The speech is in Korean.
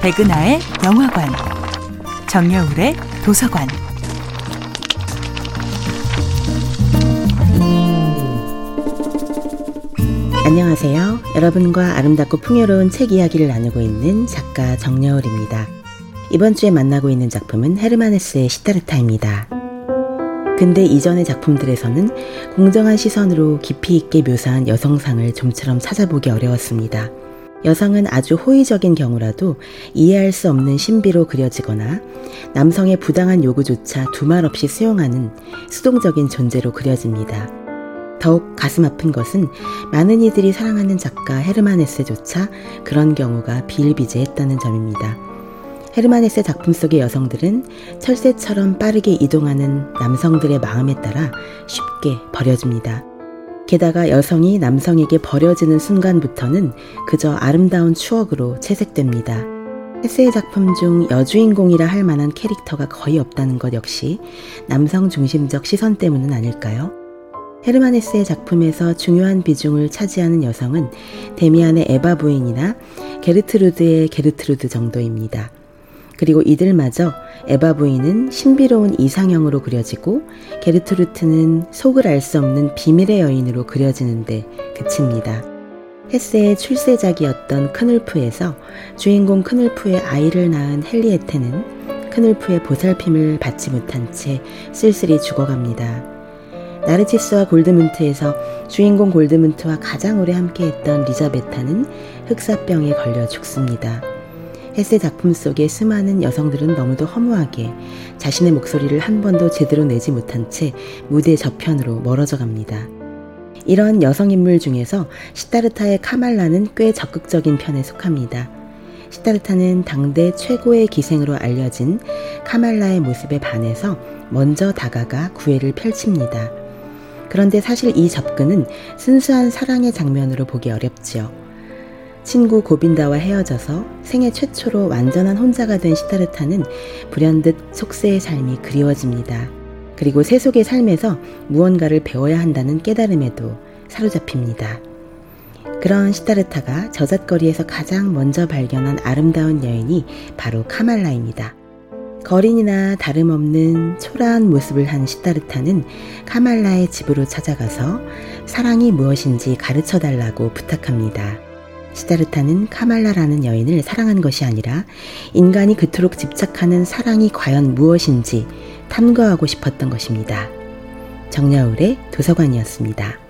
백은하의 영화관, 정여울의 도서관. 안녕하세요. 여러분과 아름답고 풍요로운 책 이야기를 나누고 있는 작가 정여울입니다. 이번 주에 만나고 있는 작품은 헤르만 헤스의 시타르타입니다. 근데 이전의 작품들에서는 공정한 시선으로 깊이 있게 묘사한 여성상을 좀처럼 찾아보기 어려웠습니다. 여성은 아주 호의적인 경우라도 이해할 수 없는 신비로 그려지거나 남성의 부당한 요구조차 두말 없이 수용하는 수동적인 존재로 그려집니다. 더욱 가슴 아픈 것은 많은 이들이 사랑하는 작가 헤르만 헤세조차 그런 경우가 비일비재했다는 점입니다. 헤르만 헤세 작품 속의 여성들은 철새처럼 빠르게 이동하는 남성들의 마음에 따라 쉽게 버려집니다. 게다가 여성이 남성에게 버려지는 순간부터는 그저 아름다운 추억으로 채색됩니다. 헤세의 작품 중 여주인공이라 할 만한 캐릭터가 거의 없다는 것 역시 남성 중심적 시선 때문은 아닐까요? 헤르만 헤세의 작품에서 중요한 비중을 차지하는 여성은 데미안의 에바 부인이나 게르트루드의 게르트루드 정도입니다. 그리고 이들마저 에바 부인은 신비로운 이상형으로 그려지고 게르트루트는 속을 알 수 없는 비밀의 여인으로 그려지는데 그칩니다. 헤세의 출세작이었던 크늘프에서 주인공 크늘프의 아이를 낳은 헨리에테는 크늘프의 보살핌을 받지 못한 채 쓸쓸히 죽어갑니다. 나르치스와 골드문트에서 주인공 골드문트와 가장 오래 함께했던 리자베타는 흑사병에 걸려 죽습니다. 헤세 작품 속의 수많은 여성들은 너무도 허무하게 자신의 목소리를 한 번도 제대로 내지 못한 채 무대 저편으로 멀어져 갑니다. 이런 여성 인물 중에서 시타르타의 카말라는 꽤 적극적인 편에 속합니다. 시타르타는 당대 최고의 기생으로 알려진 카말라의 모습에 반해서 먼저 다가가 구애를 펼칩니다. 그런데 사실 이 접근은 순수한 사랑의 장면으로 보기 어렵지요. 친구 고빈다와 헤어져서 생애 최초로 완전한 혼자가 된 시타르타는 불현듯 속세의 삶이 그리워집니다. 그리고 세속의 삶에서 무언가를 배워야 한다는 깨달음에도 사로잡힙니다. 그런 시타르타가 저잣거리에서 가장 먼저 발견한 아름다운 여인이 바로 카말라입니다. 거린이나 다름없는 초라한 모습을 한 시타르타는 카말라의 집으로 찾아가서 사랑이 무엇인지 가르쳐 달라고 부탁합니다. 시다르타는 카말라라는 여인을 사랑한 것이 아니라 인간이 그토록 집착하는 사랑이 과연 무엇인지 탐구하고 싶었던 것입니다. 정야울의 도서관이었습니다.